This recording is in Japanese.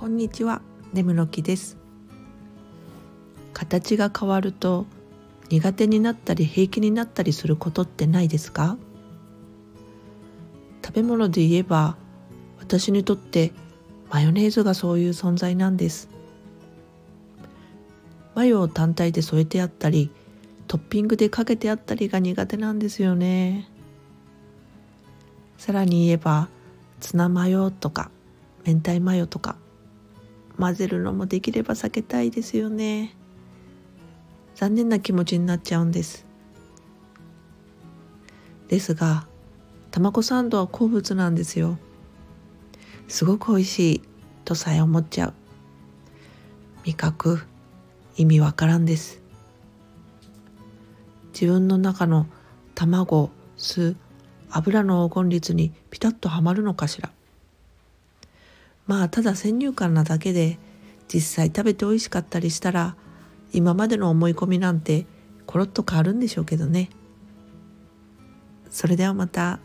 こんにちは。ネムの木です。形が変わると苦手になったり平気になったりすることってないですか？食べ物で言えば私にとってマヨネーズがそういう存在なんです。マヨを単体で添えてあったりトッピングでかけてあったりが苦手なんですよね。さらに言えばツナマヨとか明太マヨとか混ぜるのもできれば避けたいですよね。残念な気持ちになっちゃうんです。ですが卵サンドは好物なんですよ。すごく美味しいとさえ思っちゃう。味覚意味わからんです。自分の中の卵酢油の黄金率にピタッとはまるのかしら。まあただ先入観なだけで実際食べて美味しかったりしたら今までの思い込みなんてコロッと変わるんでしょうけどねそれではまた。